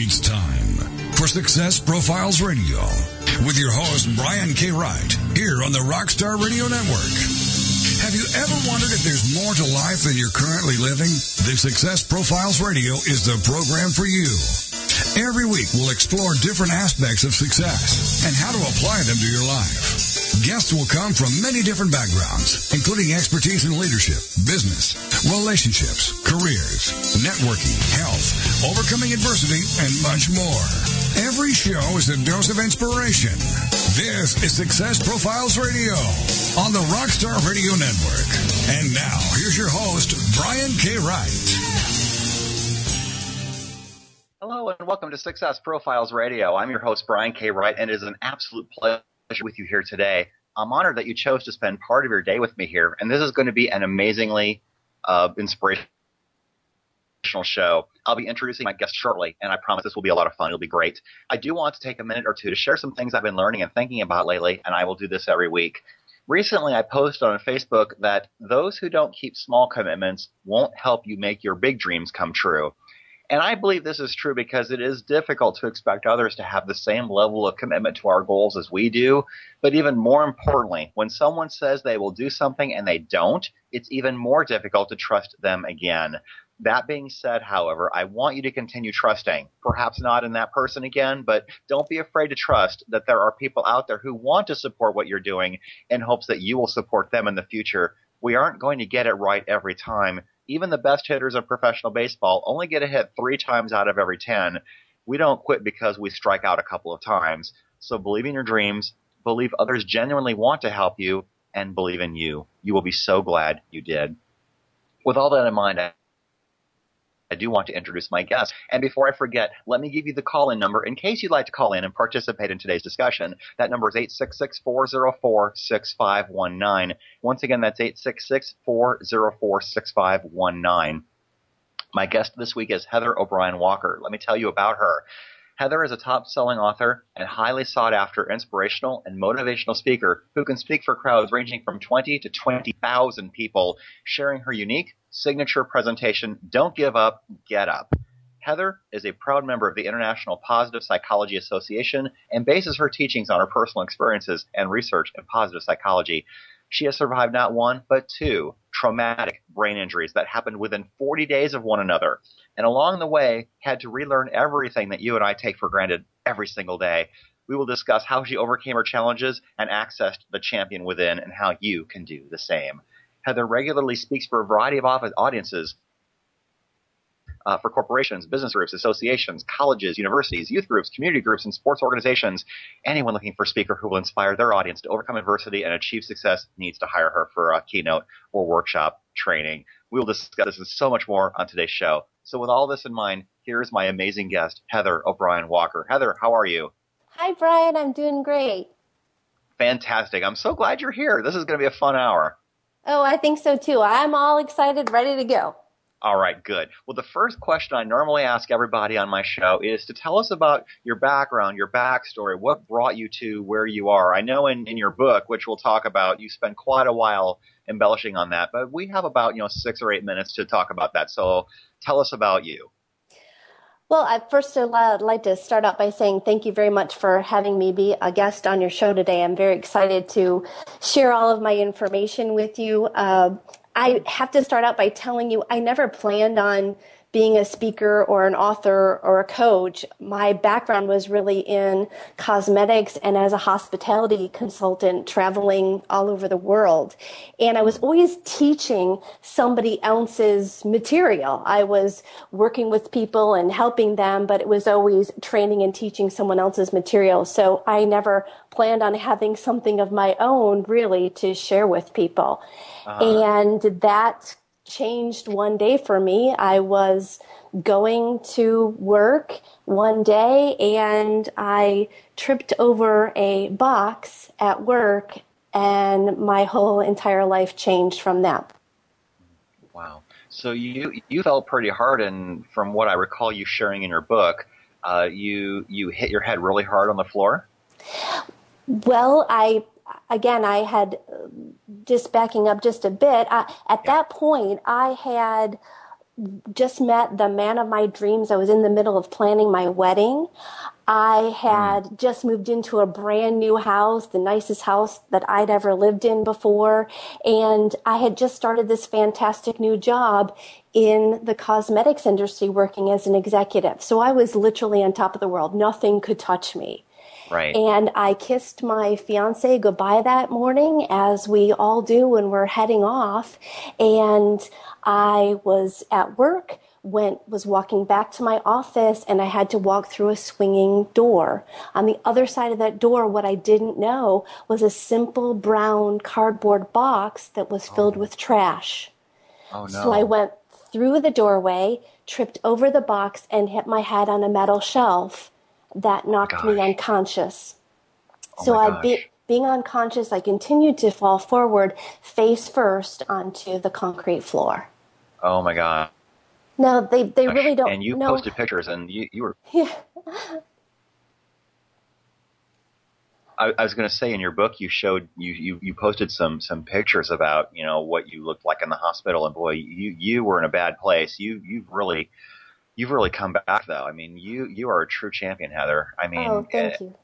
It's time for Success Profiles Radio with your host, Brian K. Wright, here on the Rockstar Radio Network. Have you ever wondered if there's more to life than you're currently living? The Success Profiles Radio is the program for you. Every week, we'll explore different aspects of success and how to apply them to your life. Guests will come from many different backgrounds, including expertise in leadership, business, relationships, careers, networking, health, overcoming adversity, and much more. Every show is a dose of inspiration. This is Success Profiles Radio on the Rockstar Radio Network. And now, here's your host, Brian K. Wright. Hello and welcome to Success Profiles Radio. I'm your host, Brian K. Wright, and it is an absolute pleasure with you here today. I'm honored that you chose to spend part of your day with me here, and this is going to be an amazingly uh, inspirational show. I'll be introducing my guest shortly, and I promise this will be a lot of fun. It'll be great. I do want to take a minute or two to share some things I've been learning and thinking about lately, and I will do this every week. Recently, I posted on Facebook that those who don't keep small commitments won't help you make your big dreams come true. And I believe this is true because it is difficult to expect others to have the same level of commitment to our goals as we do. But even more importantly, when someone says they will do something and they don't, it's even more difficult to trust them again. That being said, however, I want you to continue trusting. Perhaps not in that person again, but don't be afraid to trust that there are people out there who want to support what you're doing in hopes that you will support them in the future. We aren't going to get it right every time, even the best hitters of professional baseball only get a hit three times out of every 10. We don't quit because we strike out a couple of times. So believe in your dreams, believe others genuinely want to help you, and believe in you. You will be so glad you did. With all that in mind, I do want to introduce my guest. And before I forget, let me give you the call in number in case you'd like to call in and participate in today's discussion. That number is 866 404 6519. Once again, that's 866 404 6519. My guest this week is Heather O'Brien Walker. Let me tell you about her. Heather is a top selling author and highly sought after inspirational and motivational speaker who can speak for crowds ranging from 20 to 20,000 people, sharing her unique signature presentation, Don't Give Up, Get Up. Heather is a proud member of the International Positive Psychology Association and bases her teachings on her personal experiences and research in positive psychology. She has survived not one, but two traumatic brain injuries that happened within 40 days of one another. And along the way, had to relearn everything that you and I take for granted every single day. We will discuss how she overcame her challenges and accessed the champion within and how you can do the same. Heather regularly speaks for a variety of audiences uh, for corporations, business groups, associations, colleges, universities, youth groups, community groups, and sports organizations. Anyone looking for a speaker who will inspire their audience to overcome adversity and achieve success needs to hire her for a keynote or workshop training. We will discuss this and so much more on today's show. So, with all this in mind, here's my amazing guest, Heather O'Brien Walker. Heather, how are you? Hi, Brian. I'm doing great. Fantastic. I'm so glad you're here. This is going to be a fun hour. Oh, I think so too. I'm all excited, ready to go. All right, good. Well, the first question I normally ask everybody on my show is to tell us about your background, your backstory, what brought you to where you are. I know in, in your book, which we'll talk about, you spend quite a while embellishing on that, but we have about, you know, six or eight minutes to talk about that. So tell us about you. Well, I first I'd like to start out by saying thank you very much for having me be a guest on your show today. I'm very excited to share all of my information with you. Uh, I have to start out by telling you I never planned on being a speaker or an author or a coach, my background was really in cosmetics and as a hospitality consultant traveling all over the world. And I was always teaching somebody else's material. I was working with people and helping them, but it was always training and teaching someone else's material. So I never planned on having something of my own really to share with people. Uh-huh. And that changed one day for me. I was going to work one day and I tripped over a box at work and my whole entire life changed from that. Wow. So you you fell pretty hard and from what I recall you sharing in your book, uh, you you hit your head really hard on the floor? Well, I again, I had just backing up just a bit. I, at that point, I had just met the man of my dreams. I was in the middle of planning my wedding. I had mm. just moved into a brand new house, the nicest house that I'd ever lived in before. And I had just started this fantastic new job in the cosmetics industry working as an executive. So I was literally on top of the world. Nothing could touch me. Right. And I kissed my fiance goodbye that morning, as we all do when we're heading off. And I was at work went was walking back to my office and I had to walk through a swinging door. On the other side of that door what I didn't know was a simple brown cardboard box that was filled oh. with trash. Oh no. So I went through the doorway, tripped over the box and hit my head on a metal shelf that knocked gosh. me unconscious. Oh so I be, being unconscious, I continued to fall forward face first onto the concrete floor. Oh my god. No, they they really don't. And you posted pictures, and you you were. Yeah. I, I was going to say in your book you showed you, you you posted some some pictures about you know what you looked like in the hospital, and boy, you you were in a bad place. You you've really you've really come back though. I mean, you you are a true champion, Heather. I mean, oh, thank you.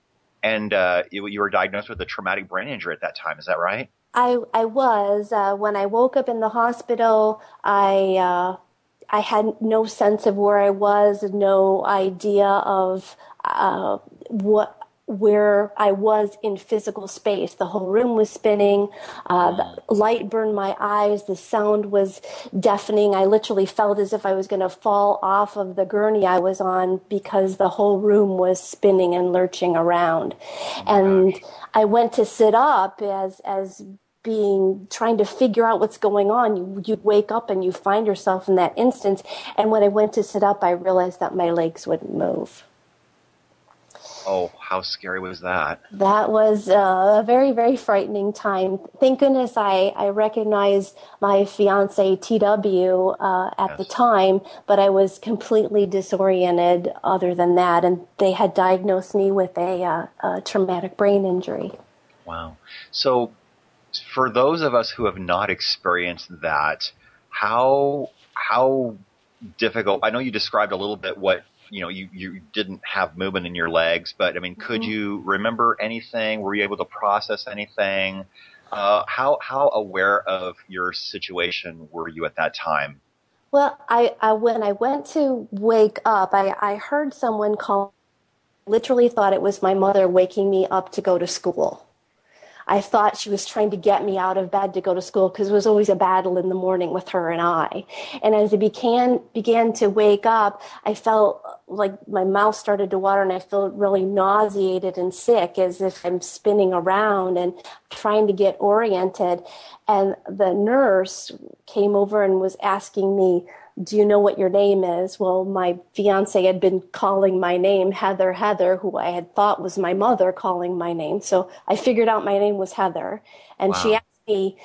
And uh, you, you were diagnosed with a traumatic brain injury at that time. Is that right? I I was uh, when I woke up in the hospital. I uh, I had no sense of where I was, no idea of uh, what where I was in physical space. The whole room was spinning. Uh, the light burned my eyes. The sound was deafening. I literally felt as if I was going to fall off of the gurney I was on because the whole room was spinning and lurching around. Oh and gosh. I went to sit up as as being trying to figure out what's going on you you'd wake up and you find yourself in that instance and when i went to sit up i realized that my legs wouldn't move oh how scary was that that was uh, a very very frightening time thank goodness i i recognized my fiance tw uh, at yes. the time but i was completely disoriented other than that and they had diagnosed me with a, uh, a traumatic brain injury wow so for those of us who have not experienced that, how how difficult? I know you described a little bit what you know you you didn't have movement in your legs, but I mean, could mm-hmm. you remember anything? Were you able to process anything? Uh, how how aware of your situation were you at that time? Well, I, I when I went to wake up, I, I heard someone call. Literally thought it was my mother waking me up to go to school. I thought she was trying to get me out of bed to go to school because it was always a battle in the morning with her and I. And as I began began to wake up, I felt like my mouth started to water and I felt really nauseated and sick as if I'm spinning around and trying to get oriented. And the nurse came over and was asking me, do you know what your name is? Well, my fiance had been calling my name Heather Heather, who I had thought was my mother calling my name. So I figured out my name was Heather. And wow. she asked me,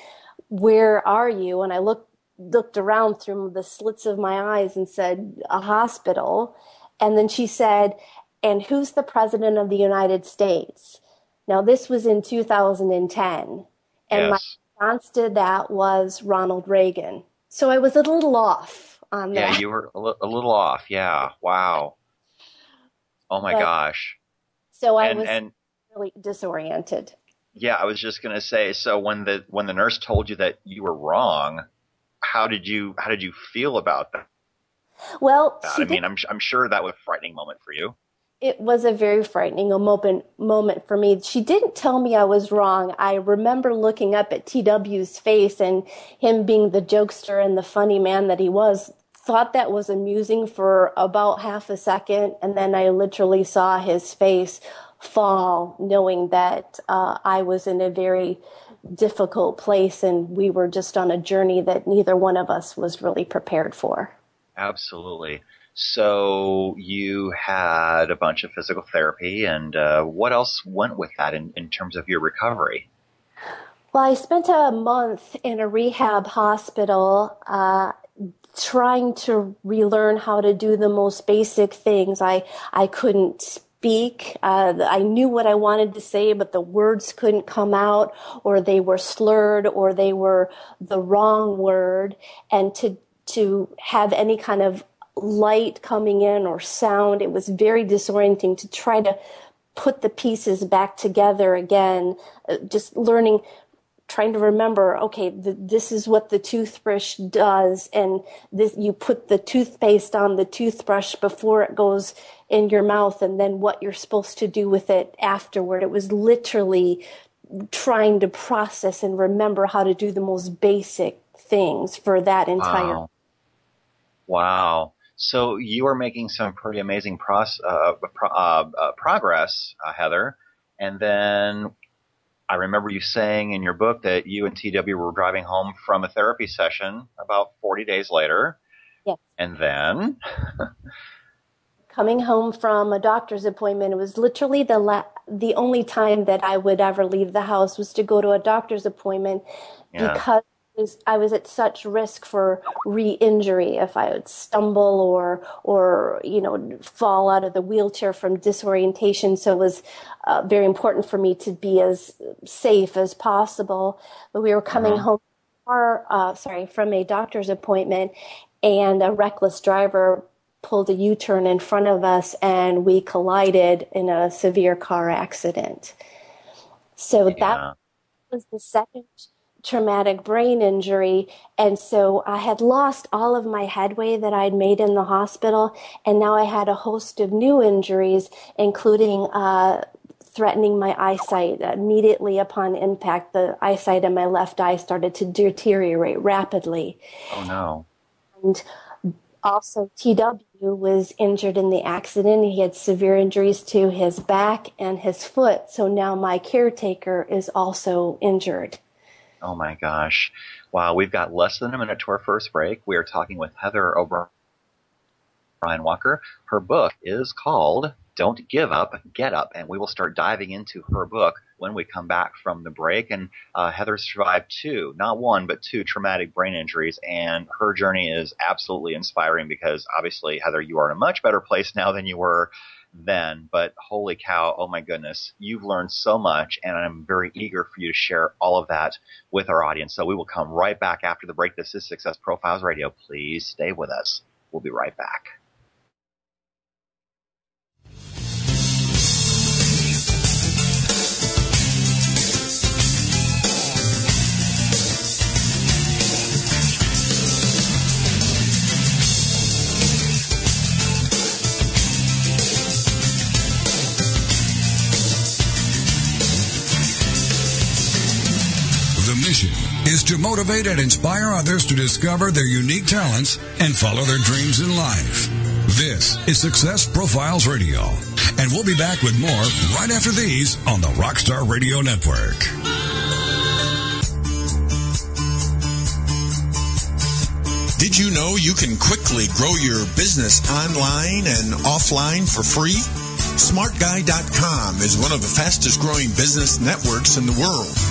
where are you? And I looked, looked around through the slits of my eyes and said, a hospital. And then she said, and who's the president of the United States? Now this was in 2010. And yes. my response to that was Ronald Reagan. So I was a little off on that. yeah, you were a, little off. Yeah. Wow. Oh my but, gosh. So I and, was and, really disoriented. Yeah, I was just gonna say. So when the when the nurse told you that you were wrong, how did you how did you feel about that? Well, I mean, I'm I'm sure that was a frightening moment for you it was a very frightening moment moment for me. She didn't tell me I was wrong. I remember looking up at TW's face and him being the jokester and the funny man that he was. Thought that was amusing for about half a second, and then I literally saw his face fall, knowing that uh, I was in a very difficult place and we were just on a journey that neither one of us was really prepared for. Absolutely. So you had a bunch of physical therapy, and uh, what else went with that in, in terms of your recovery? Well, I spent a month in a rehab hospital uh, trying to relearn how to do the most basic things. I I couldn't speak. Uh, I knew what I wanted to say, but the words couldn't come out, or they were slurred, or they were the wrong word. And to to have any kind of light coming in or sound. It was very disorienting to try to put the pieces back together again, uh, just learning trying to remember okay the, this is what the toothbrush does and this you put the toothpaste on the toothbrush before it goes in your mouth and then what you're supposed to do with it afterward it was literally trying to process and remember how to do the most basic things for that entire wow, wow. so you are making some pretty amazing pros, uh, pro, uh, uh, progress uh, heather and then I remember you saying in your book that you and TW were driving home from a therapy session about 40 days later. Yes. And then coming home from a doctor's appointment, it was literally the la- the only time that I would ever leave the house was to go to a doctor's appointment yeah. because was, I was at such risk for re-injury if I would stumble or or you know fall out of the wheelchair from disorientation. So it was uh, very important for me to be as safe as possible. But we were coming uh-huh. home, our, uh, sorry, from a doctor's appointment, and a reckless driver pulled a U-turn in front of us, and we collided in a severe car accident. So yeah. that was the second traumatic brain injury. And so I had lost all of my headway that I'd made in the hospital. And now I had a host of new injuries, including, uh, threatening my eyesight. Immediately upon impact, the eyesight in my left eye started to deteriorate rapidly. Oh no. And also TW was injured in the accident. He had severe injuries to his back and his foot. So now my caretaker is also injured. Oh my gosh. Wow, we've got less than a minute to our first break. We are talking with Heather O'Brien Walker. Her book is called Don't Give Up, Get Up, and we will start diving into her book when we come back from the break. And uh, Heather survived two, not one, but two traumatic brain injuries, and her journey is absolutely inspiring because obviously, Heather, you are in a much better place now than you were then, but holy cow, oh my goodness, you've learned so much, and I'm very eager for you to share all of that with our audience. So we will come right back after the break. This is Success Profiles Radio. Please stay with us. We'll be right back. Is to motivate and inspire others to discover their unique talents and follow their dreams in life. This is Success Profiles Radio, and we'll be back with more right after these on the Rockstar Radio Network. Did you know you can quickly grow your business online and offline for free? SmartGuy.com is one of the fastest growing business networks in the world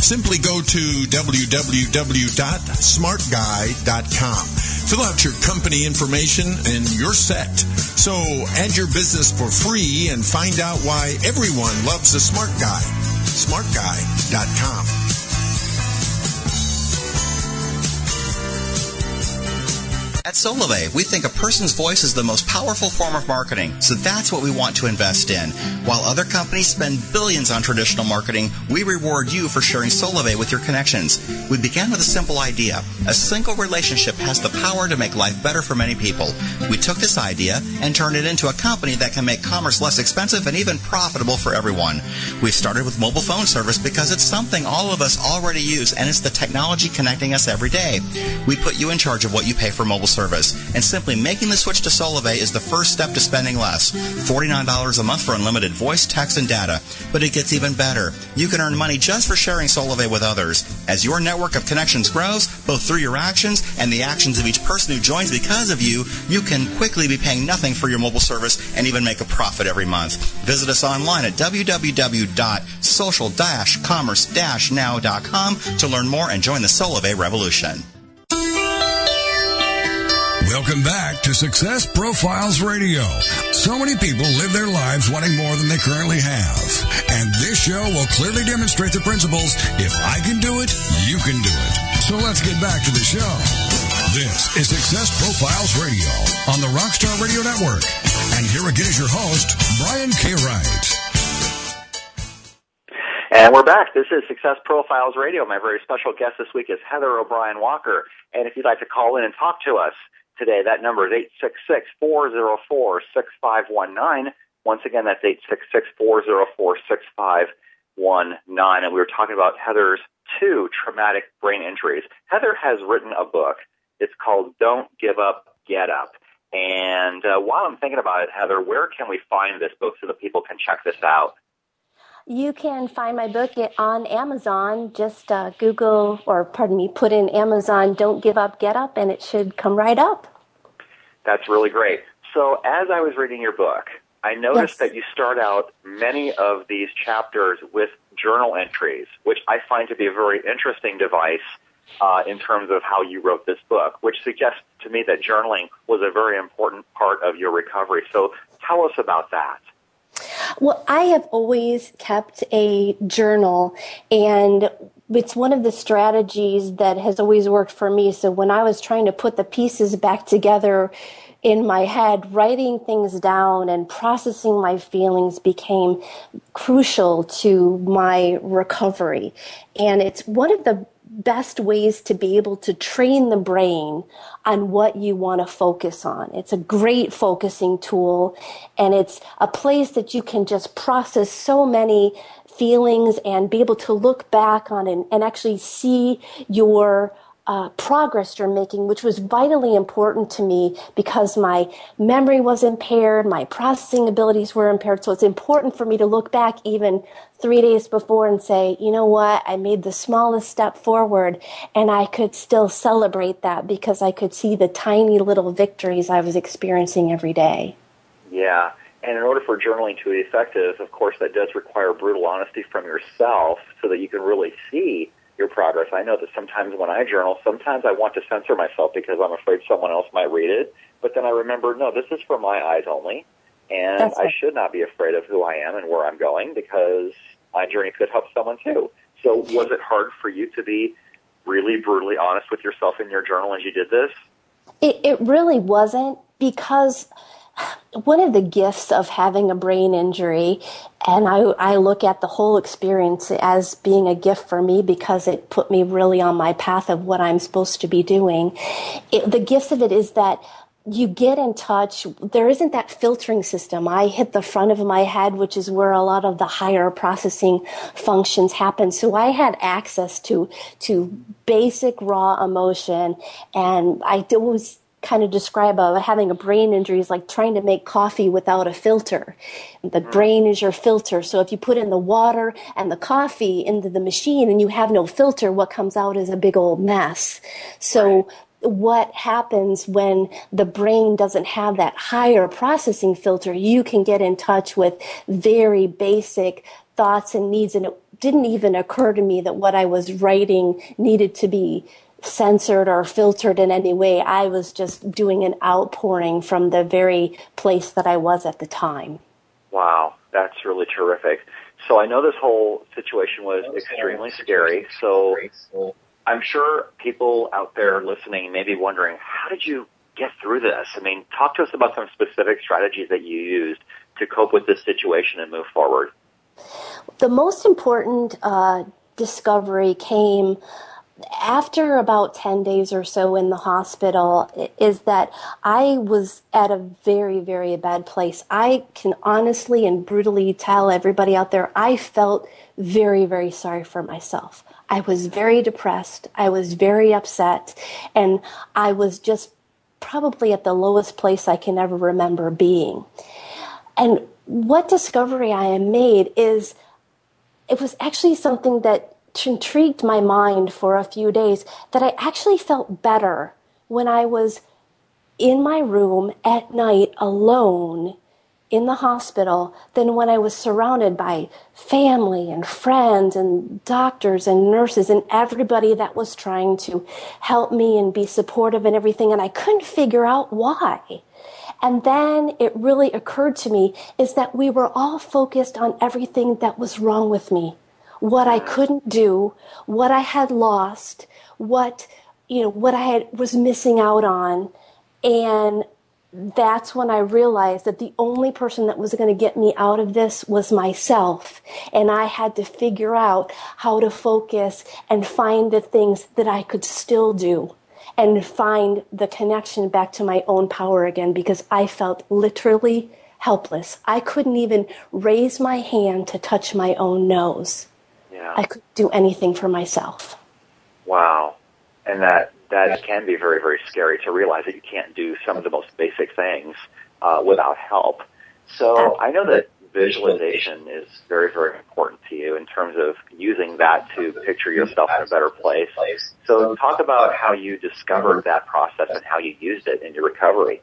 Simply go to www.smartguy.com Fill out your company information and you're set. So add your business for free and find out why everyone loves a smart guy. Smartguy.com. At Solavei, we think a person's voice is the most powerful form of marketing, so that's what we want to invest in. While other companies spend billions on traditional marketing, we reward you for sharing Solavei with your connections. We began with a simple idea. A single relationship has the power to make life better for many people. We took this idea and turned it into a company that can make commerce less expensive and even profitable for everyone. We've started with mobile phone service because it's something all of us already use and it's the technology connecting us every day. We put you in charge of what you pay for mobile service service. And simply making the switch to Solavei is the first step to spending less. $49 a month for unlimited voice, text, and data. But it gets even better. You can earn money just for sharing Solavei with others. As your network of connections grows, both through your actions and the actions of each person who joins because of you, you can quickly be paying nothing for your mobile service and even make a profit every month. Visit us online at www.social-commerce-now.com to learn more and join the Solavei revolution. Welcome back to Success Profiles Radio. So many people live their lives wanting more than they currently have. And this show will clearly demonstrate the principles if I can do it, you can do it. So let's get back to the show. This is Success Profiles Radio on the Rockstar Radio Network. And here again is your host, Brian K. Wright. And we're back. This is Success Profiles Radio. My very special guest this week is Heather O'Brien Walker. And if you'd like to call in and talk to us, today. That number is 866-404-6519. Once again, that's 866-404-6519. And we were talking about Heather's two traumatic brain injuries. Heather has written a book. It's called Don't Give Up, Get Up. And uh, while I'm thinking about it, Heather, where can we find this book so that people can check this out? You can find my book on Amazon. Just uh, Google, or pardon me, put in Amazon Don't Give Up, Get Up, and it should come right up. That's really great. So, as I was reading your book, I noticed Yes. that you start out many of these chapters with journal entries, which I find to be a very interesting device uh, in terms of how you wrote this book, which suggests to me that journaling was a very important part of your recovery. So, tell us about that. Well, I have always kept a journal and it's one of the strategies that has always worked for me. So when I was trying to put the pieces back together in my head, writing things down and processing my feelings became crucial to my recovery. And it's one of the best ways to be able to train the brain on what you want to focus on. It's a great focusing tool and it's a place that you can just process so many feelings and be able to look back on and, and actually see your uh, progress you're making, which was vitally important to me because my memory was impaired, my processing abilities were impaired. So it's important for me to look back even three days before and say, you know what, I made the smallest step forward and I could still celebrate that because I could see the tiny little victories I was experiencing every day. Yeah. And in order for journaling to be effective, of course, that does require brutal honesty from yourself so that you can really see your progress. I know that sometimes when I journal, sometimes I want to censor myself because I'm afraid someone else might read it. But then I remember, no, this is for my eyes only. And That's I right. should not be afraid of who I am and where I'm going because my journey could help someone too. So was it hard for you to be really brutally honest with yourself in your journal as you did this? It, it really wasn't because one of the gifts of having a brain injury, and I, I look at the whole experience as being a gift for me because it put me really on my path of what I'm supposed to be doing. It, the gifts of it is that you get in touch. There isn't that filtering system. I hit the front of my head, which is where a lot of the higher processing functions happen. So I had access to, to basic raw emotion and I always kind of describe uh, having a brain injury is like trying to make coffee without a filter. The brain is your filter. So if you put in the water and the coffee into the machine and you have no filter, what comes out is a big old mess. So what happens when the brain doesn't have that higher processing filter, you can get in touch with very basic thoughts and needs. And it didn't even occur to me that what I was writing needed to be censored or filtered in any way. I was just doing an outpouring from the very place that I was at the time. Wow, that's really terrific. So I know this whole situation was extremely scary. So I'm sure people out there listening may be wondering, how did you get through this? I mean, talk to us about some specific strategies that you used to cope with this situation and move forward. The most important uh, discovery came after about 10 days or so in the hospital is that I was at a very, very bad place. I can honestly and brutally tell everybody out there, I felt very, very sorry for myself. I was very depressed. I was very upset and I was just probably at the lowest place I can ever remember being. And what discovery I made is it was actually something that intrigued my mind for a few days that I actually felt better when I was in my room at night alone in the hospital than when I was surrounded by family and friends and doctors and nurses and everybody that was trying to help me and be supportive and everything. And I couldn't figure out why. And then it really occurred to me is that we were all focused on everything that was wrong with me, what I couldn't do, what I had lost, what, you know, what I had, was missing out on. And that's when I realized that the only person that was going to get me out of this was myself. And I had to figure out how to focus and find the things that I could still do and find the connection back to my own power again because I felt literally helpless. I couldn't even raise my hand to touch my own nose. Yeah. I couldn't do anything for myself. Wow. And that that can be very, very scary to realize that you can't do some of the most basic things uh, without help. So I know that visualization is very, very important to you in terms of using that to picture yourself in a better place. So talk about how you discovered that process and how you used it in your recovery.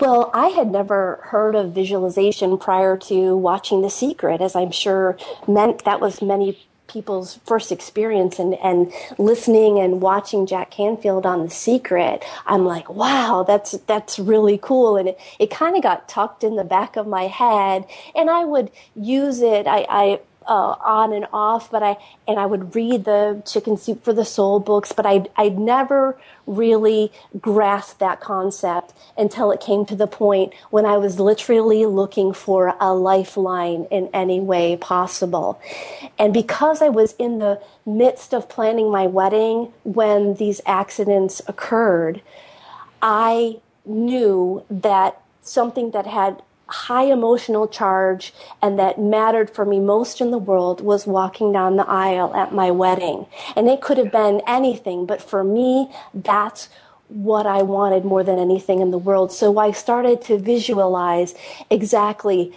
Well, I had never heard of visualization prior to watching The Secret, as I'm sure meant that was many people's first experience and, and listening and watching Jack Canfield on The Secret, I'm like, wow, that's, that's really cool. And it, it kind of got tucked in the back of my head and I would use it. I, I uh, on and off, but I and I would read the Chicken Soup for the Soul books, but I'd I'd never really grasped that concept until it came to the point when I was literally looking for a lifeline in any way possible. And because I was in the midst of planning my wedding when these accidents occurred, I knew that something that had high emotional charge and that mattered for me most in the world was walking down the aisle at my wedding. And it could have been anything, but for me, that's what I wanted more than anything in the world. So I started to visualize exactly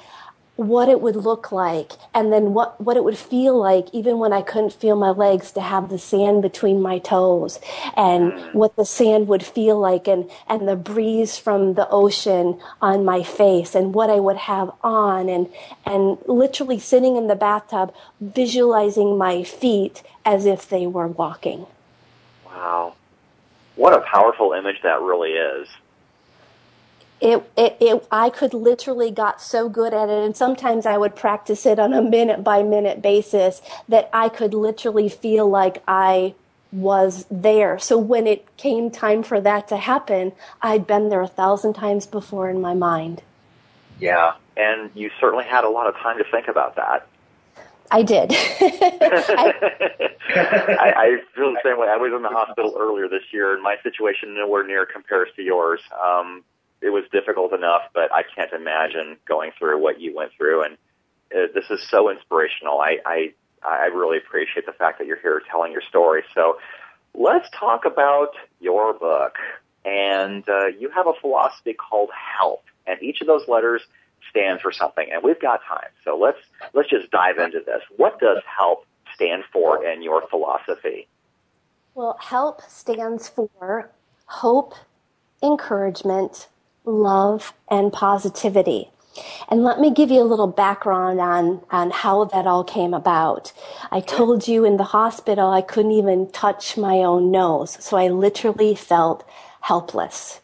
what it would look like and then what, what it would feel like even when I couldn't feel my legs to have the sand between my toes and mm. what the sand would feel like and, and the breeze from the ocean on my face and what I would have on and, and literally sitting in the bathtub visualizing my feet as if they were walking. Wow. What a powerful image that really is it, it, it, I could literally got so good at it. And sometimes I would practice it on a minute by minute basis that I could literally feel like I was there. So when it came time for that to happen, I'd been there a thousand times before in my mind. Yeah. And you certainly had a lot of time to think about that. I did. I, I, feel the same way. I was in the hospital earlier this year, and my situation nowhere near compares to yours. Um, it was difficult enough, but I can't imagine going through what you went through. And uh, this is so inspirational. I, I, I really appreciate the fact that you're here telling your story. So let's talk about your book. And uh, you have a philosophy called help, and each of those letters stands for something. And we've got time, so let's let's just dive into this. What does help stand for in your philosophy? Well, help stands for hope, encouragement, love, and positivity. And let me give you a little background on, on how that all came about. I told you in the hospital I couldn't even touch my own nose, so I literally felt helpless.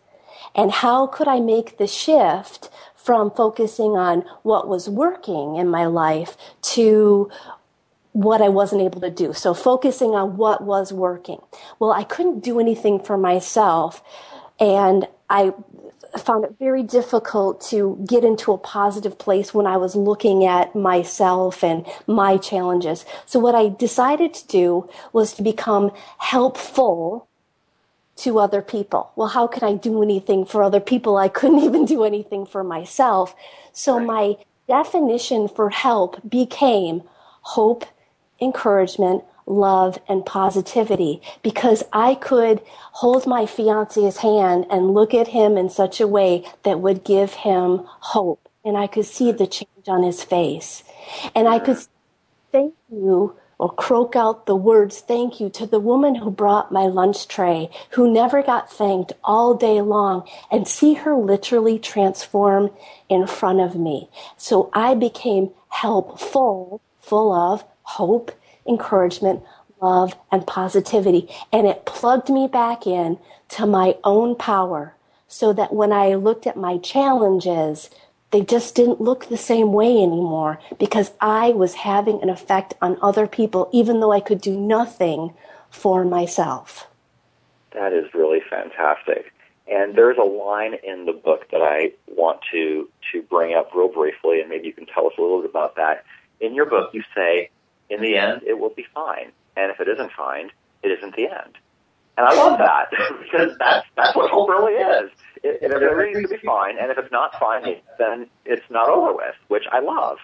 And how could I make the shift from focusing on what was working in my life to what I wasn't able to do? So focusing on what was working. Well, I couldn't do anything for myself. And I found it very difficult to get into a positive place when I was looking at myself and my challenges. So what I decided to do was to become helpful to other people. Well, how could I do anything for other people? I couldn't even do anything for myself. So my definition for help became hope, encouragement, love, and positivity because I could hold my fiance's hand and look at him in such a way that would give him hope. And I could see the change on his face. And I could thank you or croak out the words thank you to the woman who brought my lunch tray, who never got thanked all day long, and see her literally transform in front of me. So I became helpful, full of hope, encouragement, love, and positivity. And it plugged me back in to my own power so that when I looked at my challenges, they just didn't look the same way anymore because I was having an effect on other people, even though I could do nothing for myself. That is really fantastic. And there's a line in the book that I want to, to bring up real briefly, and maybe you can tell us a little bit about that. In your book, you say, in the end, it will be fine. And if it isn't fine, it isn't the end. And I love that because that's, that's what hope really is. It, it, everything to be fine, and if it's not fine, then it's not over with, which I love.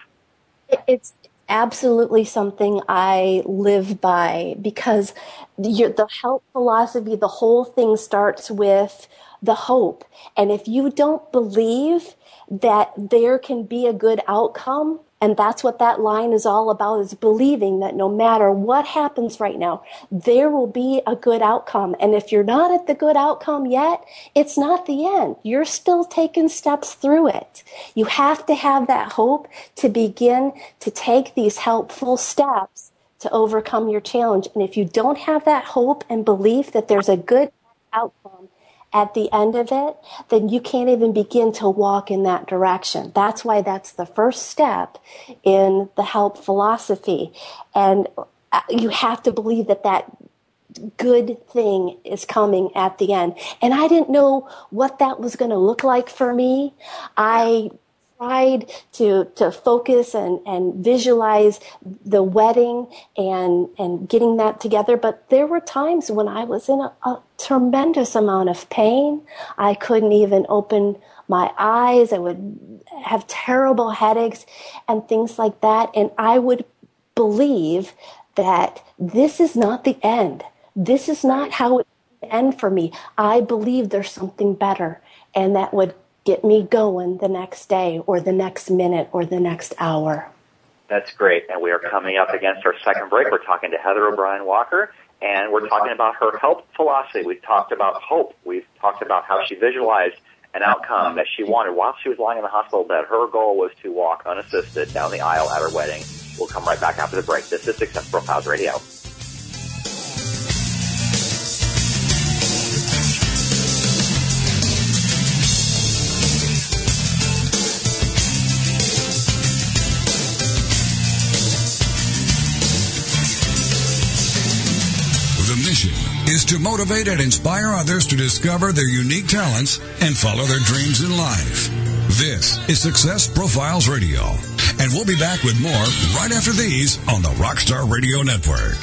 It's absolutely something I live by because the help philosophy, the whole thing starts with the hope. And if you don't believe that there can be a good outcome, and that's what that line is all about is believing that no matter what happens right now, there will be a good outcome. And if you're not at the good outcome yet, it's not the end. You're still taking steps through it. You have to have that hope to begin to take these helpful steps to overcome your challenge. And if you don't have that hope and belief that there's a good outcome, at the end of it, then you can't even begin to walk in that direction. That's why that's the first step in the help philosophy. And uh, you have to believe that that good thing is coming at the end. And I didn't know what that was going to look like for me. I tried to to focus and and visualize the wedding and and getting that together. But there were times when I was in a, a tremendous amount of pain. I couldn't even open my eyes. I would have terrible headaches and things like that. And I would believe that this is not the end. This is not how it end for me. I believe there's something better. And that would get me going the next day or the next minute or the next hour. That's great. And we are coming up against our second break. We're talking to Heather O'Brien Walker and we're talking about her help philosophy. We've talked about hope. We've talked about how she visualized an outcome that she wanted while she was lying in the hospital bed. Her goal was to walk unassisted down the aisle at her wedding. We'll come right back after the break. This is Success Profiles Radio. Is to motivate and inspire others to discover their unique talents and follow their dreams in life. This is Success Profiles Radio, and we'll be back with more right after these on the Rockstar Radio Network.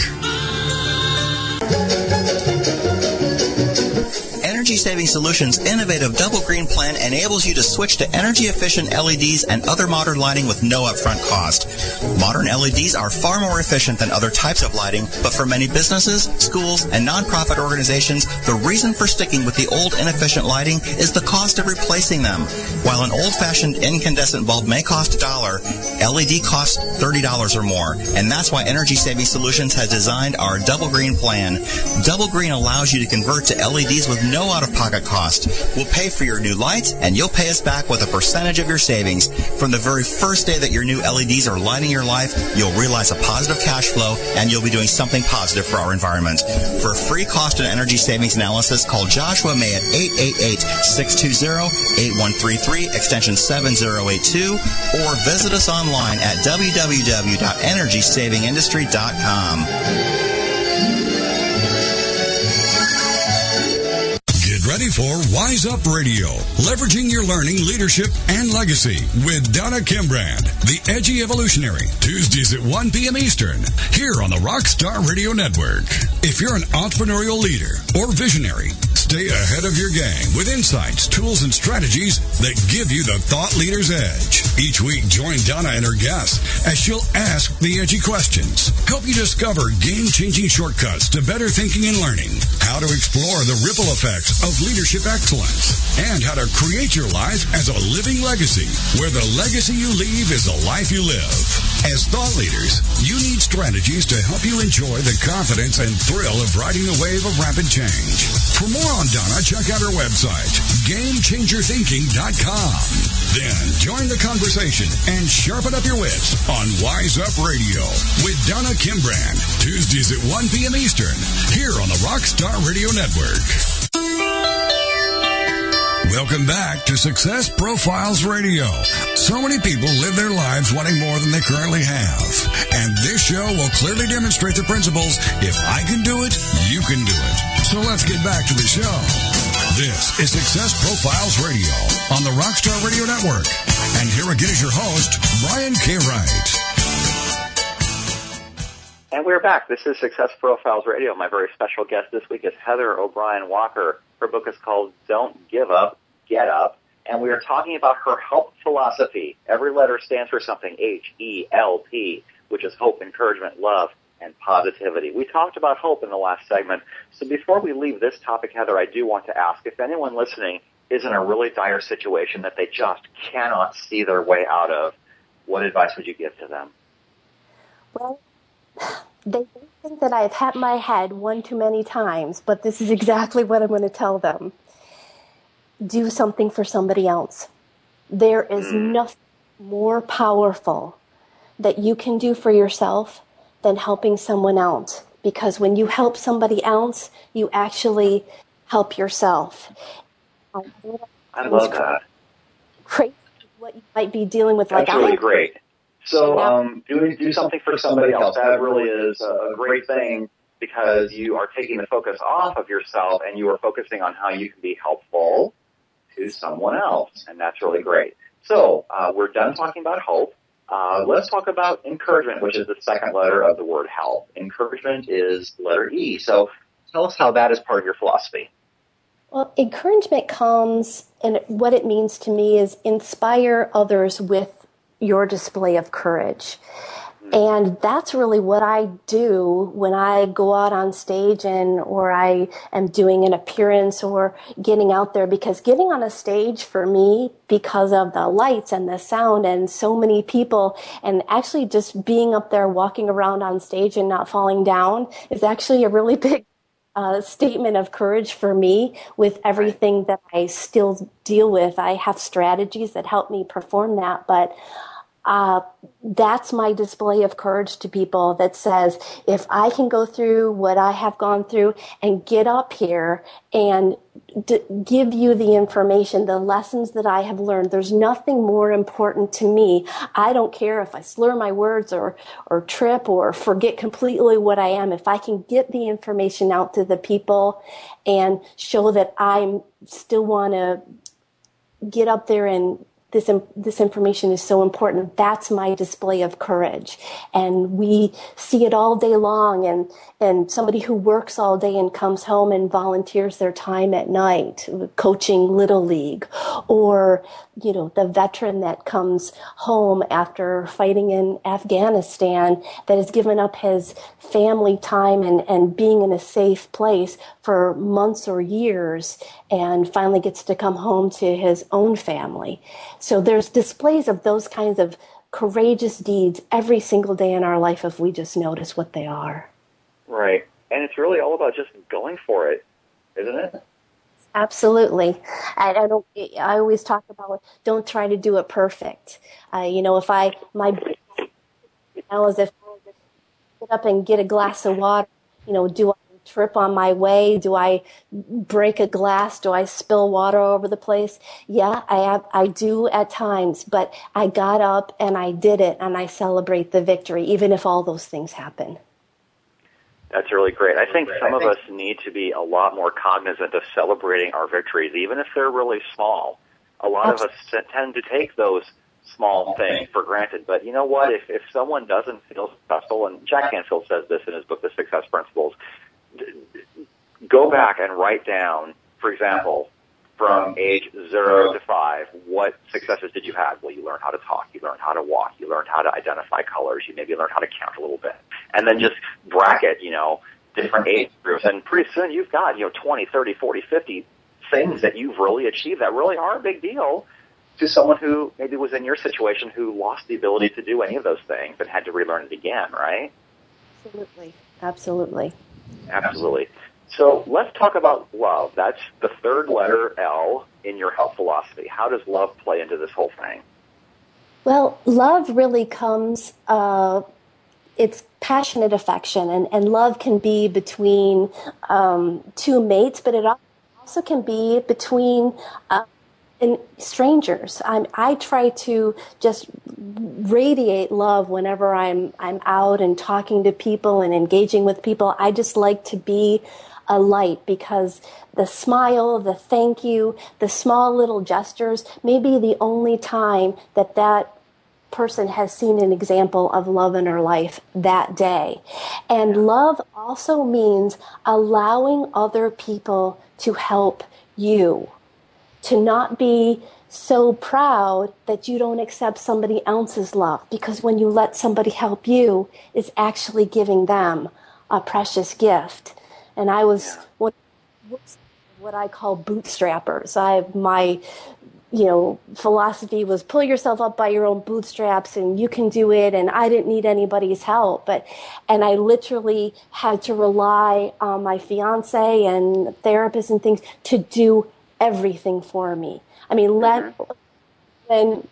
Energy Saving Solutions' innovative double green plan enables you to switch to energy efficient LEDs and other modern lighting with no upfront cost. Modern LEDs are far more efficient than other types of lighting, but for many businesses, schools, and nonprofit organizations, the reason for sticking with the old inefficient lighting is the cost of replacing them. While an old-fashioned incandescent bulb may cost a dollar, LED costs $30 or more, and that's why Energy Saving Solutions has designed our double green plan. Double green allows you to convert to LEDs with no out-of-pocket cost. We'll pay for your new lights, and you'll pay us back with a percentage of your savings. From the very first day that your new LEDs are lighting your life, you'll realize a positive cash flow, and you'll be doing something positive for our environment. For a free cost and energy savings analysis, call Joshua May at 888-620-8133, extension 7082, or visit us online at www.energysavingindustry.com. ready for Wise Up Radio, leveraging your learning, leadership, and legacy with Donna Kimbrand, the Edgy Evolutionary, Tuesdays at 1 p.m. Eastern, here on the Rockstar Radio Network. If you're an entrepreneurial leader or visionary, Stay ahead of your game with insights, tools, and strategies that give you the thought leader's edge. Each week, join Donna and her guests as she'll ask the edgy questions, help you discover game-changing shortcuts to better thinking and learning, how to explore the ripple effects of leadership excellence, and how to create your life as a living legacy, where the legacy you leave is the life you live. As thought leaders, you need strategies to help you enjoy the confidence and thrill of riding the wave of rapid change. For more on Donna, check out her website, GameChangerThinking.com. Then join the conversation and sharpen up your wits on Wise Up Radio with Donna Kimbrand, Tuesdays at 1 p.m. Eastern, here on the Rockstar Radio Network. Welcome back to Success Profiles Radio. So many people live their lives wanting more than they currently have. And this show will clearly demonstrate the principles if I can do it, you can do it. So let's get back to the show. This is Success Profiles Radio on the Rockstar Radio Network. And here again is your host, Brian K. Wright. And we're back. This is Success Profiles Radio. My very special guest this week is Heather O'Brien Walker. Her book is called Don't Give Up, Get Up. And we are talking about her HELP philosophy. Every letter stands for something, H-E-L-P, which is hope, encouragement, love, and positivity. We talked about hope in the last segment. So before we leave this topic, Heather, I do want to ask if anyone listening is in a really dire situation that they just cannot see their way out of, what advice would you give to them? Well, they think that I've hit my head one too many times, but this is exactly what I'm going to tell them. Do something for somebody else. There is mm. nothing more powerful that you can do for yourself than helping someone else. Because when you help somebody else, you actually help yourself. I love that. Great, what you might be dealing with. That's like really I, great. So um, do do something for somebody else. That really is a great thing because you are taking the focus off of yourself and you are focusing on how you can be helpful to someone else, and that's really great. So uh, we're done talking about hope. Uh, let's talk about encouragement, which is the second letter of the word help. Encouragement is letter E. So tell us how that is part of your philosophy. Well, encouragement comes, and what it means to me is inspire others with your display of courage. And that's really what I do when I go out on stage and, or I am doing an appearance or getting out there because getting on a stage for me, because of the lights and the sound and so many people and actually just being up there walking around on stage and not falling down is actually a really big uh, statement of courage for me with everything that I still deal with. I have strategies that help me perform that, but uh, that's my display of courage to people that says, if I can go through what I have gone through and get up here and d- give you the information, the lessons that I have learned, there's nothing more important to me. I don't care if I slur my words or, or trip or forget completely what I am. If I can get the information out to the people and show that I still want to get up there and this this information is so important. That's my display of courage, and we see it all day long. And and somebody who works all day and comes home and volunteers their time at night, coaching little league, or you know the veteran that comes home after fighting in Afghanistan that has given up his family time and and being in a safe place for months or years, and finally gets to come home to his own family so there's displays of those kinds of courageous deeds every single day in our life if we just notice what they are. Right. And it's really all about just going for it, isn't it? Absolutely. I, I don't. I always talk about don't try to do it perfect. Uh, you know, if I my now as if I get up and get a glass of water, you know, do I trip on my way? Do I break a glass? Do I spill water over the place? Yeah, I have, I do at times, but I got up and I did it and I celebrate the victory, even if all those things happen. That's really great. I think some of us need to be a lot more cognizant of celebrating our victories, even if they're really small. A lot of us tend to take those small things for granted. But you know what? If if someone doesn't feel successful, and Jack Canfield says this in his book, The Success Principles, go back and write down for example, from age zero to five, what successes did you have? Well, you learned how to talk, you learned how to walk, you learned how to identify colors, you maybe learned how to count a little bit. And then just bracket, you know, different age groups. And pretty soon you've got, you know, 20, 30, 40, 50 things that you've really achieved that really are a big deal to someone who maybe was in your situation who lost the ability to do any of those things and had to relearn it again, right? Absolutely. Absolutely. Absolutely. So let's talk about love. That's the third letter L in your help philosophy. How does love play into this whole thing? Well, love really comes, uh, it's passionate affection, and, and love can be between um, two mates, but it also can be between uh, and strangers. I'm, I try to just radiate love whenever I'm I'm out and talking to people and engaging with people. I just like to be a light because the smile, the thank you, the small little gestures may be the only time that that person has seen an example of love in her life that day. And love also means allowing other people to help you to not be so proud that you don't accept somebody else's love because when you let somebody help you it's actually giving them a precious gift. And i was what what i call bootstrappers. I my you know philosophy was pull yourself up by your own bootstraps and you can do it and i didn't need anybody's help but and i literally had to rely on my fiance and therapists and things to do everything for me. I mean, let mm-hmm. when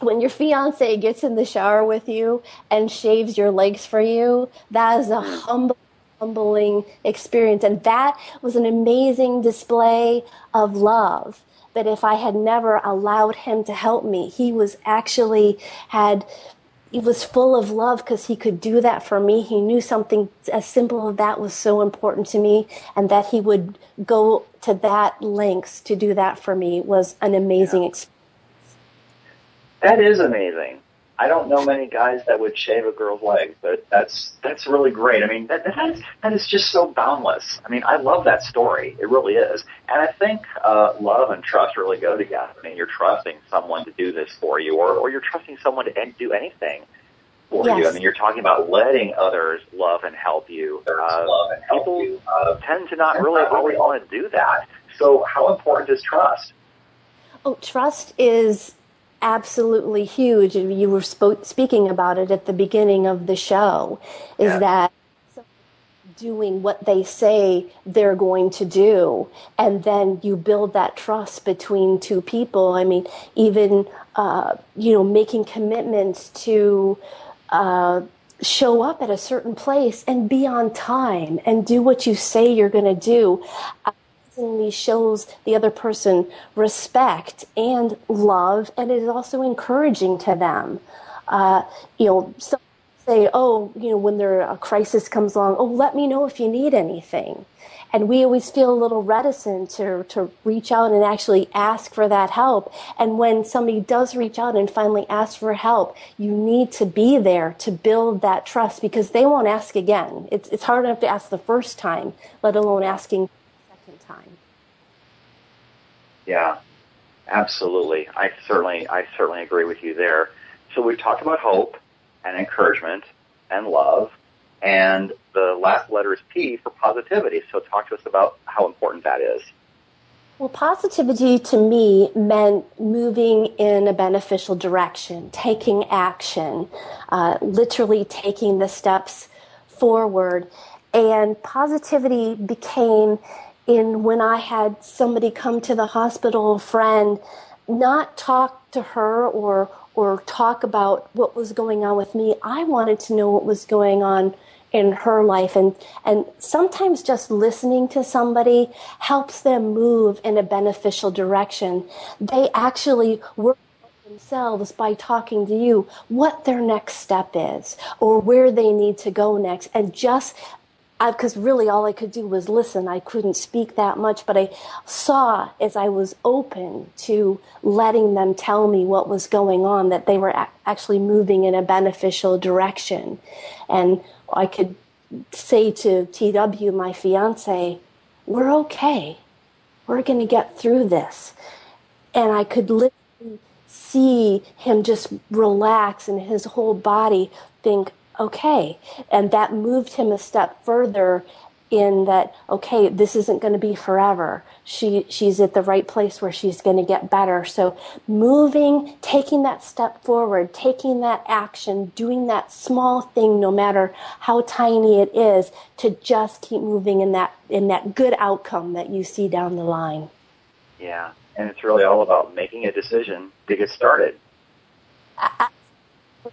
when your fiance gets in the shower with you and shaves your legs for you, that is a mm-hmm. humble humbling experience and that was an amazing display of love but if i had never allowed him to help me he was actually had he was full of love because he could do that for me. He knew something as simple as that was so important to me, and that he would go to that lengths to do that for me was an amazing yeah. experience. That is amazing. I don't know many guys that would shave a girl's leg, but that's that's really great. I mean, that that is, that is just so boundless. I mean, I love that story. It really is, and I think uh, love and trust really go together. I mean, you're trusting someone to do this for you, or or you're trusting someone to do anything for yes. you. I mean, you're talking about letting others love and help you. Uh, love and help people you. Uh, tend to not really always want to do that. So, how important is trust? Oh, trust is absolutely huge. You were spo- speaking about it at the beginning of the show. Is yeah. that doing what they say they're going to do and then you build that trust between two people i mean even uh, you know making commitments to uh, show up at a certain place and be on time and do what you say you're going to do shows the other person respect and love, and it is also encouraging to them. Uh, you know, some say, oh, you know, when there a crisis comes along, oh, let me know if you need anything. And we always feel a little reticent to, to reach out and actually ask for that help. And when somebody does reach out and finally ask for help, you need to be there to build that trust because they won't ask again. It's, it's hard enough to ask the first time, let alone asking time. Yeah, absolutely. I certainly, I certainly agree with you there. So we've talked about hope and encouragement and love, and the last letter is P for positivity. So talk to us about how important that is. Well, positivity to me meant moving in a beneficial direction, taking action, uh, literally taking the steps forward. And positivity became in when I had somebody come to the hospital, a friend, not talk to her or or talk about what was going on with me. I wanted to know what was going on in her life and and sometimes just listening to somebody helps them move in a beneficial direction. They actually work themselves by talking to you what their next step is or where they need to go next and just because really all I could do was listen. I couldn't speak that much, but I saw as I was open to letting them tell me what was going on that they were a- actually moving in a beneficial direction. And I could say to TW, my fiance, we're okay. We're going to get through this. And I could literally see him just relax and his whole body think, okay. And that moved him a step further in that okay this isn't going to be forever. She she's at the right place where she's going to get better. So moving taking that step forward taking that action doing that small thing no matter how tiny it is to just keep moving in that in that good outcome that you see down the line. Yeah. And it's really all about making a decision to get started. I,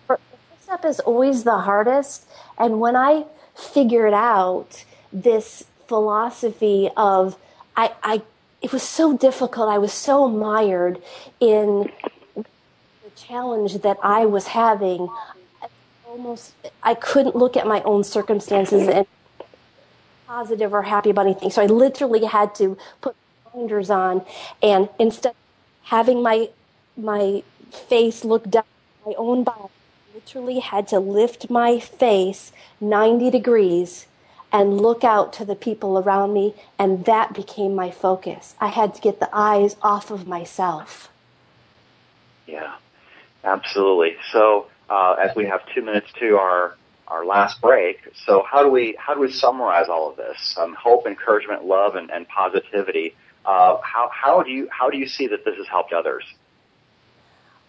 first step is always the hardest and when i figured out this philosophy of I, I it was so difficult. I was so mired in the challenge that I was having. almost I couldn't look at my own circumstances and positive or happy about anything. So I literally had to put blinders on and instead of having my my face look down my own body, literally had to lift my face 90 degrees and look out to the people around me, and that became my focus. I had to get the eyes off of myself. Yeah, absolutely. So, uh, as we have two minutes to our our last break, so how do we how do we summarize all of this? Um, hope, encouragement, love, and, and positivity. Uh, how how do you how do you see that this has helped others?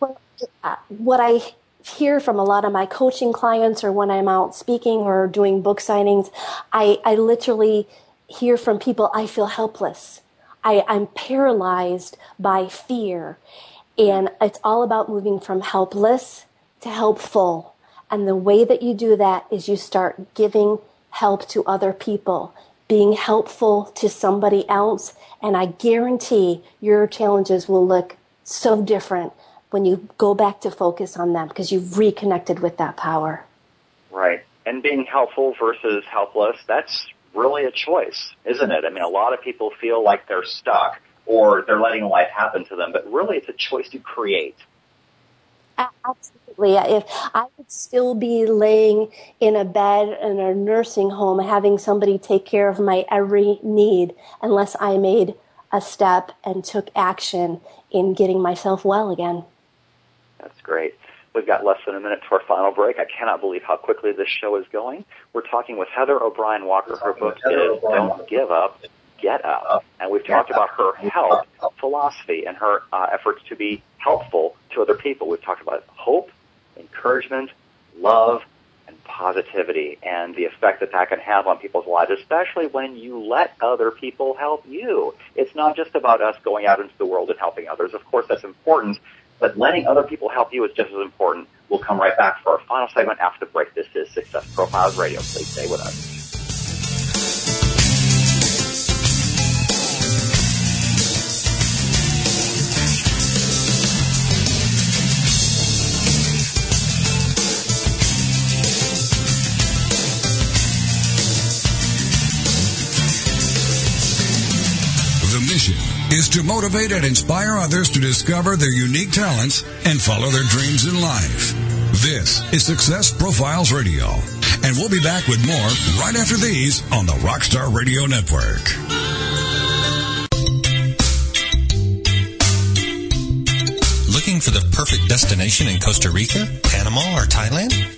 Well, uh, what I hear from a lot of my coaching clients or when I'm out speaking or doing book signings, I, I literally hear from people, I feel helpless. I, I'm paralyzed by fear. And it's all about moving from helpless to helpful. And the way that you do that is you start giving help to other people, being helpful to somebody else. And I guarantee your challenges will look so different when you go back to focus on them because you've reconnected with that power. Right. And being helpful versus helpless, that's really a choice, isn't it? I mean, a lot of people feel like they're stuck or they're letting life happen to them, but really it's a choice to create. Absolutely. If I would still be laying in a bed in a nursing home having somebody take care of my every need unless I made a step and took action in getting myself well again. That's great. We've got less than a minute to our final break. I cannot believe how quickly this show is going. We're talking with Heather O'Brien Walker. Her book is Don't Give Up, Get Up. And we've talked about her help philosophy and her uh, efforts to be helpful to other people. We've talked about hope, encouragement, love, and positivity and the effect that that can have on people's lives, especially when you let other people help you. It's not just about us going out into the world and helping others. Of course, that's important, but letting other people help you is just as important. We'll come right back for our final segment after the break. This is Success Profiles Radio. Please stay with us. Is to motivate and inspire others to discover their unique talents and follow their dreams in life. This is Success Profiles Radio, and we'll be back with more right after these on the Rockstar Radio Network. Looking for the perfect destination in Costa Rica, Panama, or Thailand?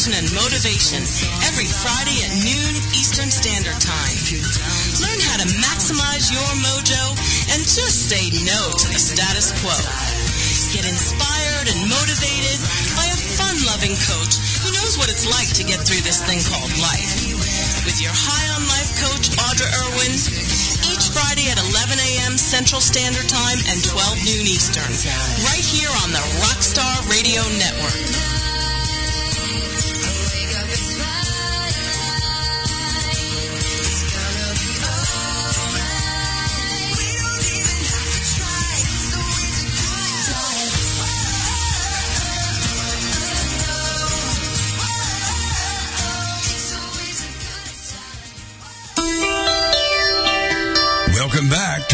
Inspiration and motivation every Friday at noon Eastern Standard Time. Learn how to maximize your mojo and just say no to the status quo. Get inspired and motivated by a fun-loving coach who knows what it's like to get through this thing called life. With your High on Life coach, Audra Irwin, each Friday at 11 a.m. Central Standard Time and 12 noon Eastern, right here on the Rockstar Radio Network.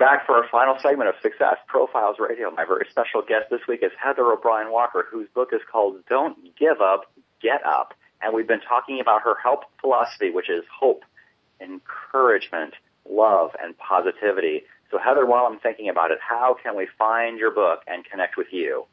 Back for our final segment of Success Profiles Radio. My very special guest this week is Heather O'Brien Walker, whose book is called Don't Give Up, Get Up. And we've been talking about her help philosophy, which is hope, encouragement, love, and positivity. So Heather, while I'm thinking about it, how can we find your book and connect with you?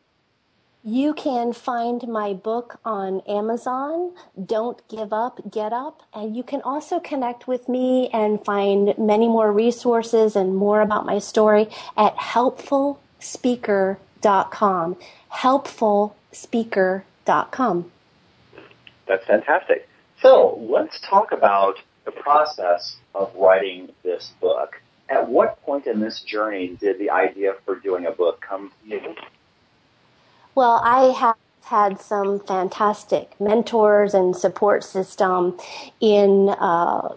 You can find my book on Amazon, Don't Give Up, Get Up. And you can also connect with me and find many more resources and more about my story at helpfulspeaker.com. Helpfulspeaker.com. That's fantastic. So let's talk about the process of writing this book. At what point in this journey did the idea for doing a book come to you? Well, I have had some fantastic mentors and support system in uh,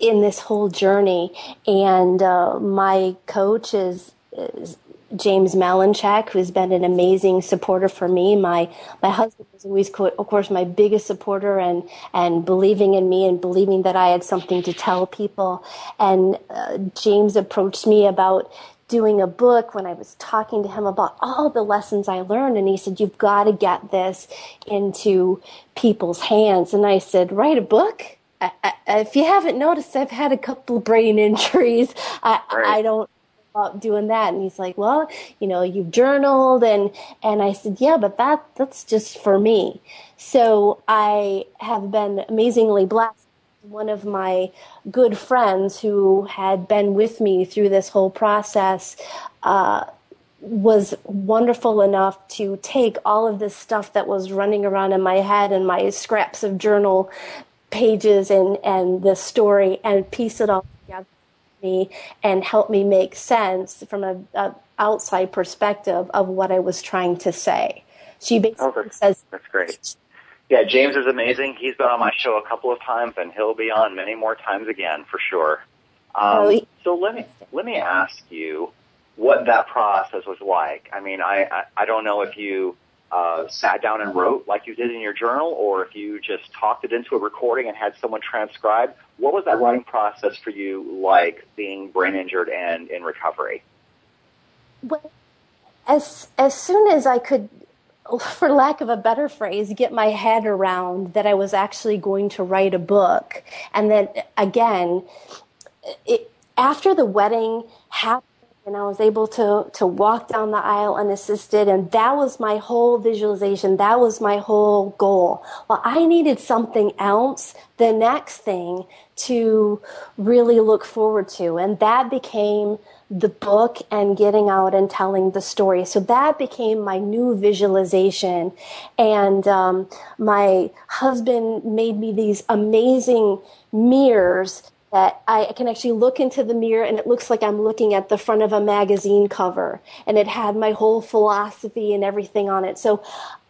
in this whole journey, and uh, my coach is, is James Malinchak, who's been an amazing supporter for me. My my husband was always, of course, my biggest supporter and and believing in me and believing that I had something to tell people. And uh, James approached me about doing a book when I was talking to him about all the lessons I learned. And he said, You've got to get this into people's hands. And I said, Write a book? I, I, if you haven't noticed, I've had a couple brain injuries. I, right. I don't about doing that and he's like well you know you've journaled and and i said yeah but that that's just for me so i have been amazingly blessed one of my good friends who had been with me through this whole process uh, was wonderful enough to take all of this stuff that was running around in my head and my scraps of journal pages and, and the story and piece it all together for me and help me make sense from a, a outside perspective of what I was trying to say. She basically oh, that's, says that's great yeah, James is amazing. He's been on my show a couple of times, and he'll be on many more times again for sure. Um, so let me let me ask you what that process was like. I mean, I I, I don't know if you uh, sat down and wrote like you did in your journal, or if you just talked it into a recording and had someone transcribe. What was that writing process for you like, being brain injured and in recovery? Well, as as soon as I could for lack of a better phrase, get my head around that I was actually going to write a book. And that again, it, after the wedding happened and I was able to, to walk down the aisle unassisted and that was my whole visualization. That was my whole goal. Well, I needed something else, the next thing to really look forward to. And that became the book and getting out and telling the story. So that became my new visualization. And um, my husband made me these amazing mirrors that I can actually look into the mirror and it looks like I'm looking at the front of a magazine cover. And it had my whole philosophy and everything on it. So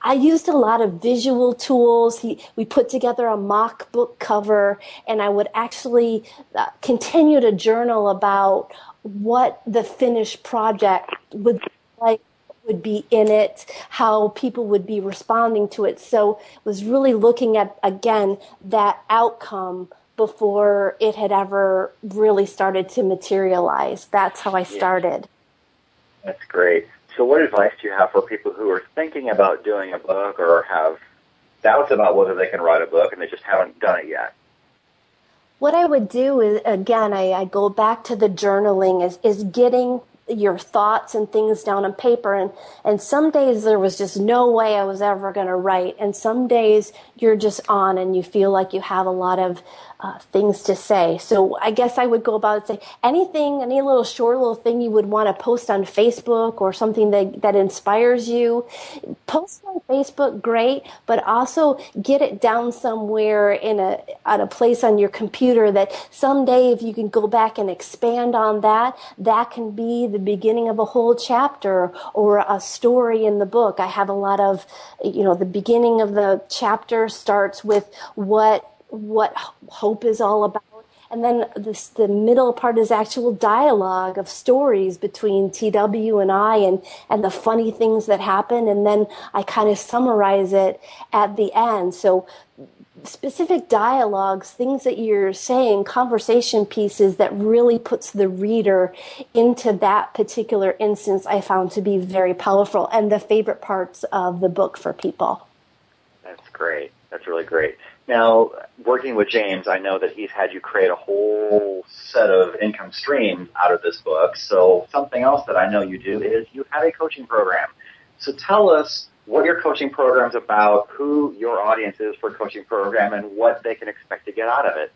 I used a lot of visual tools. He, we put together a mock book cover and I would actually uh, continue to journal about what the finished project would like would be in it, how people would be responding to it. So it was really looking at again that outcome before it had ever really started to materialize. That's how I started. That's great. So what advice do you have for people who are thinking about doing a book or have doubts about whether they can write a book and they just haven't done it yet? What I would do is, again, I, I go back to the journaling is, is getting your thoughts and things down on paper. And, and some days there was just no way I was ever going to write. And some days you're just on and you feel like you have a lot of uh, things to say. So I guess I would go about and say anything, any little short little thing you would want to post on Facebook or something that, that inspires you. Post on Facebook, great, but also get it down somewhere in a, at a place on your computer that someday if you can go back and expand on that, that can be the beginning of a whole chapter or a story in the book. I have a lot of, you know, the beginning of the chapter starts with what what hope is all about. And then this, the middle part is actual dialogue of stories between TW and I and, and the funny things that happen. And then I kind of summarize it at the end. So specific dialogues, things that you're saying, conversation pieces that really puts the reader into that particular instance I found to be very powerful and the favorite parts of the book for people. That's great. That's really great. Now, working with James, I know that he's had you create a whole set of income streams out of this book. So something else that I know you do is you have a coaching program. So tell us what your coaching program is about, who your audience is for coaching program, and what they can expect to get out of it.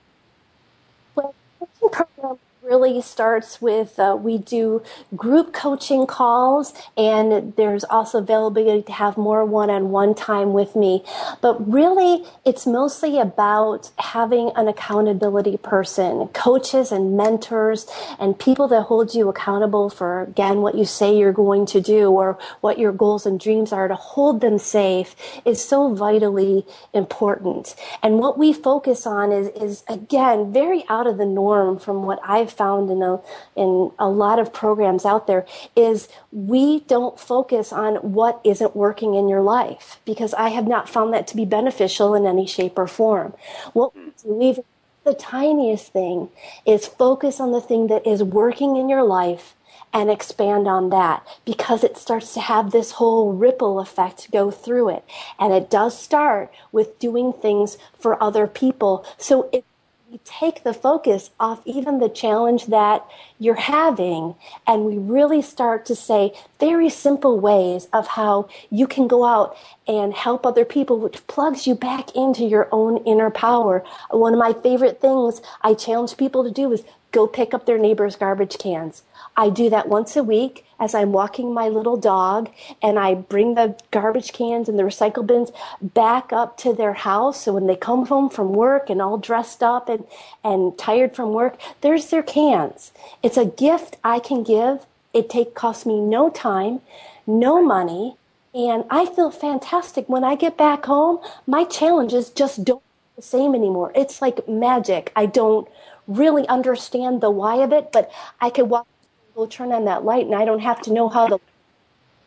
Well, coaching program really starts with uh, we do group coaching calls and there's also availability to have more one-on-one time with me. But really it's mostly about having an accountability person coaches and mentors and people that hold you accountable for again what you say you're going to do or what your goals and dreams are to hold them safe is so vitally important. And what we focus on is is again very out of the norm from what I've found in a, in a lot of programs out there is we don't focus on what isn't working in your life because I have not found that to be beneficial in any shape or form. What we hmm. do, even the tiniest thing, is focus on the thing that is working in your life and expand on that because it starts to have this whole ripple effect go through it. And it does start with doing things for other people. So it we take the focus off even the challenge that you're having and we really start to say very simple ways of how you can go out and help other people which plugs you back into your own inner power. One of my favorite things i challenge people to do is go pick up their neighbors garbage cans I do that once a week as I'm walking my little dog and I bring the garbage cans and the recycle bins back up to their house. So when they come home from work and all dressed up and, and tired from work, there's their cans. It's a gift I can give. It take, costs me no time, no money. And I feel fantastic when I get back home. My challenges just don't the same anymore. It's like magic. I don't really understand the why of it, but I could walk will turn on that light and I don't have to know how the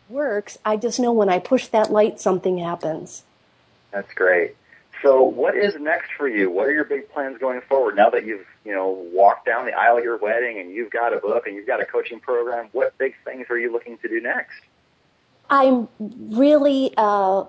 works. I just know when I push that light, something happens. That's great. So what is next for you? What are your big plans going forward now that you've, you know, walked down the aisle of your wedding and you've got a book and you've got a coaching program? What big things are you looking to do next? I'm really uh,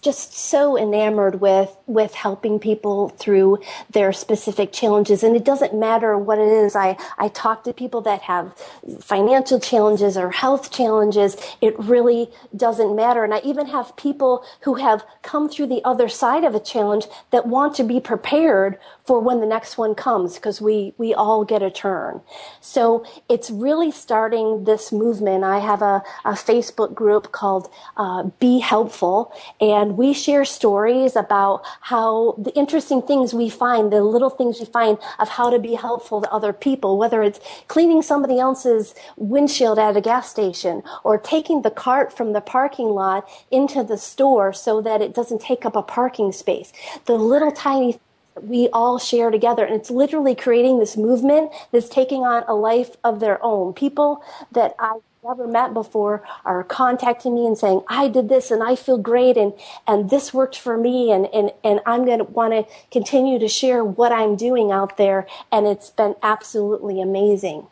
just so enamored with with helping people through their specific challenges. And it doesn't matter what it is. I i talk to people that have financial challenges or health challenges. It really doesn't matter. And i even have people who have come through the other side of a challenge that want to be prepared for when the next one comes because we we all get a turn. So it's really starting this movement. I have a, a facebook group called uh, be helpful and we share stories about how the interesting things we find, the little things we find of how to be helpful to other people, whether it's cleaning somebody else's windshield at a gas station or taking the cart from the parking lot into the store so that it doesn't take up a parking space. The little tiny we all share together. And it's literally creating this movement that's taking on a life of their own. People that I never met before are contacting me and saying, I did this and I feel great and, and this worked for me and, and, and I'm going to want to continue to share what I'm doing out there. And it's been absolutely amazing.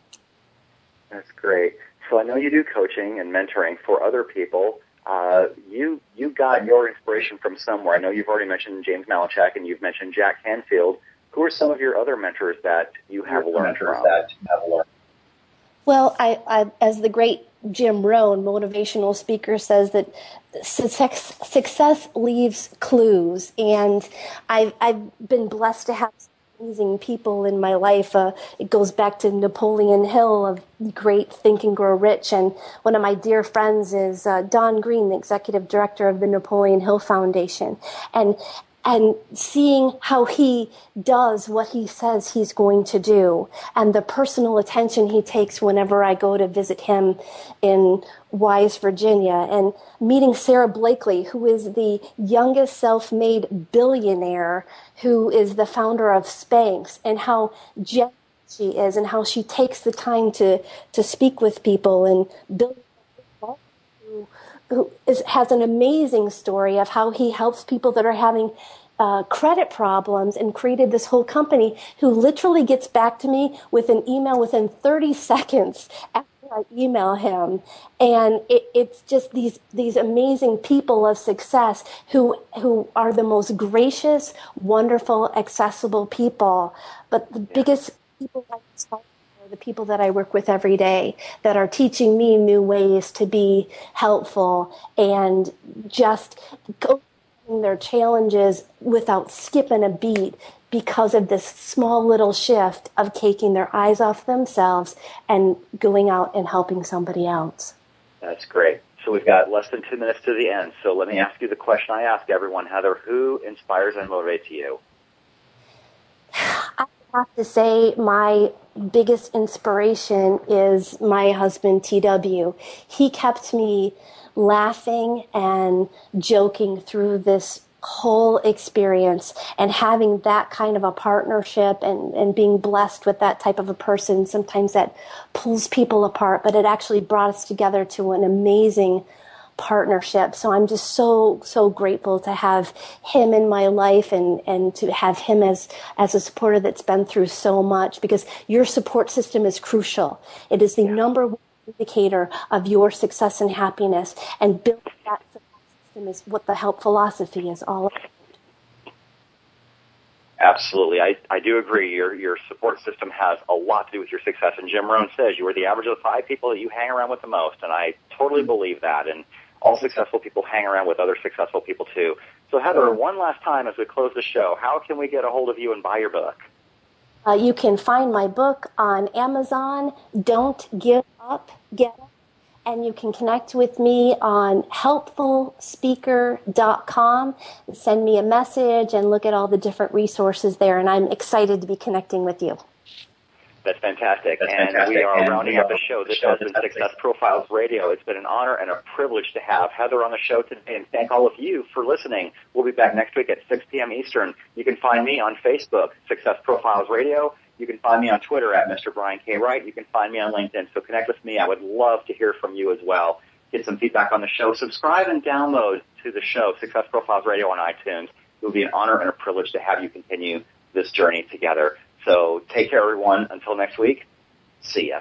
That's great. So I know you do coaching and mentoring for other people. Uh, you you got your inspiration from somewhere. I know you've already mentioned James Malinchak and you've mentioned Jack Canfield. Who are some of your other mentors that you have learned from? That you have learned? Well, I, I, as the great Jim Rohn, motivational speaker, says that success, success leaves clues, and I've I've been blessed to have amazing people in my life. Uh, it goes back to Napoleon Hill of Great Think and Grow Rich, and one of my dear friends is uh, Don Green, the executive director of the Napoleon Hill Foundation, and and seeing how he does what he says he's going to do and the personal attention he takes whenever I go to visit him in Wise, Virginia and meeting Sarah Blakely, who is the youngest self-made billionaire who is the founder of Spanx and how gentle she is and how she takes the time to, to speak with people and build who is, has an amazing story of how he helps people that are having uh, credit problems and created this whole company who literally gets back to me with an email within 30 seconds after I email him. And it, it's just these, these amazing people of success who, who are the most gracious, wonderful, accessible people. But the yeah. biggest people I the people that I work with every day that are teaching me new ways to be helpful and just go their challenges without skipping a beat because of this small little shift of taking their eyes off themselves and going out and helping somebody else. That's great. So we've got less than two minutes to the end. So let me ask you the question I ask everyone, Heather. Who inspires and motivates you? I have to say my biggest inspiration is my husband, TW. He kept me laughing and joking through this whole experience and having that kind of a partnership and, and being blessed with that type of a person sometimes that pulls people apart but it actually brought us together to an amazing partnership. So I'm just so, so grateful to have him in my life and, and to have him as, as a supporter that's been through so much because your support system is crucial. It is the yeah. number one indicator of your success and happiness and building that system is what the help philosophy is all about. Absolutely. I, I do agree. Your, your support system has a lot to do with your success. And Jim Rohn says you are the average of the five people that you hang around with the most. And I totally mm. believe that. And all successful people hang around with other successful people too. So Heather, one last time as we close the show, how can we get a hold of you and buy your book? Uh, you can find my book on Amazon. Don't give up, get up. And you can connect with me on helpfulspeaker.com. Send me a message and look at all the different resources there. And I'm excited to be connecting with you. That's fantastic. That's and fantastic. we are and rounding up the show. This has been Success Profiles Radio. It's been an honor and a privilege to have Heather on the show today and thank all of you for listening. We'll be back next week at 6 p.m. Eastern. You can find me on Facebook, Success Profiles Radio. You can find me on Twitter at Mr. Brian K. Wright. You can find me on LinkedIn. So connect with me. I would love to hear from you as well. Get some feedback on the show. Subscribe and download to the show, Success Profiles Radio on iTunes. It will be an honor and a privilege to have you continue this journey together. So take care, everyone. Until next week, see ya.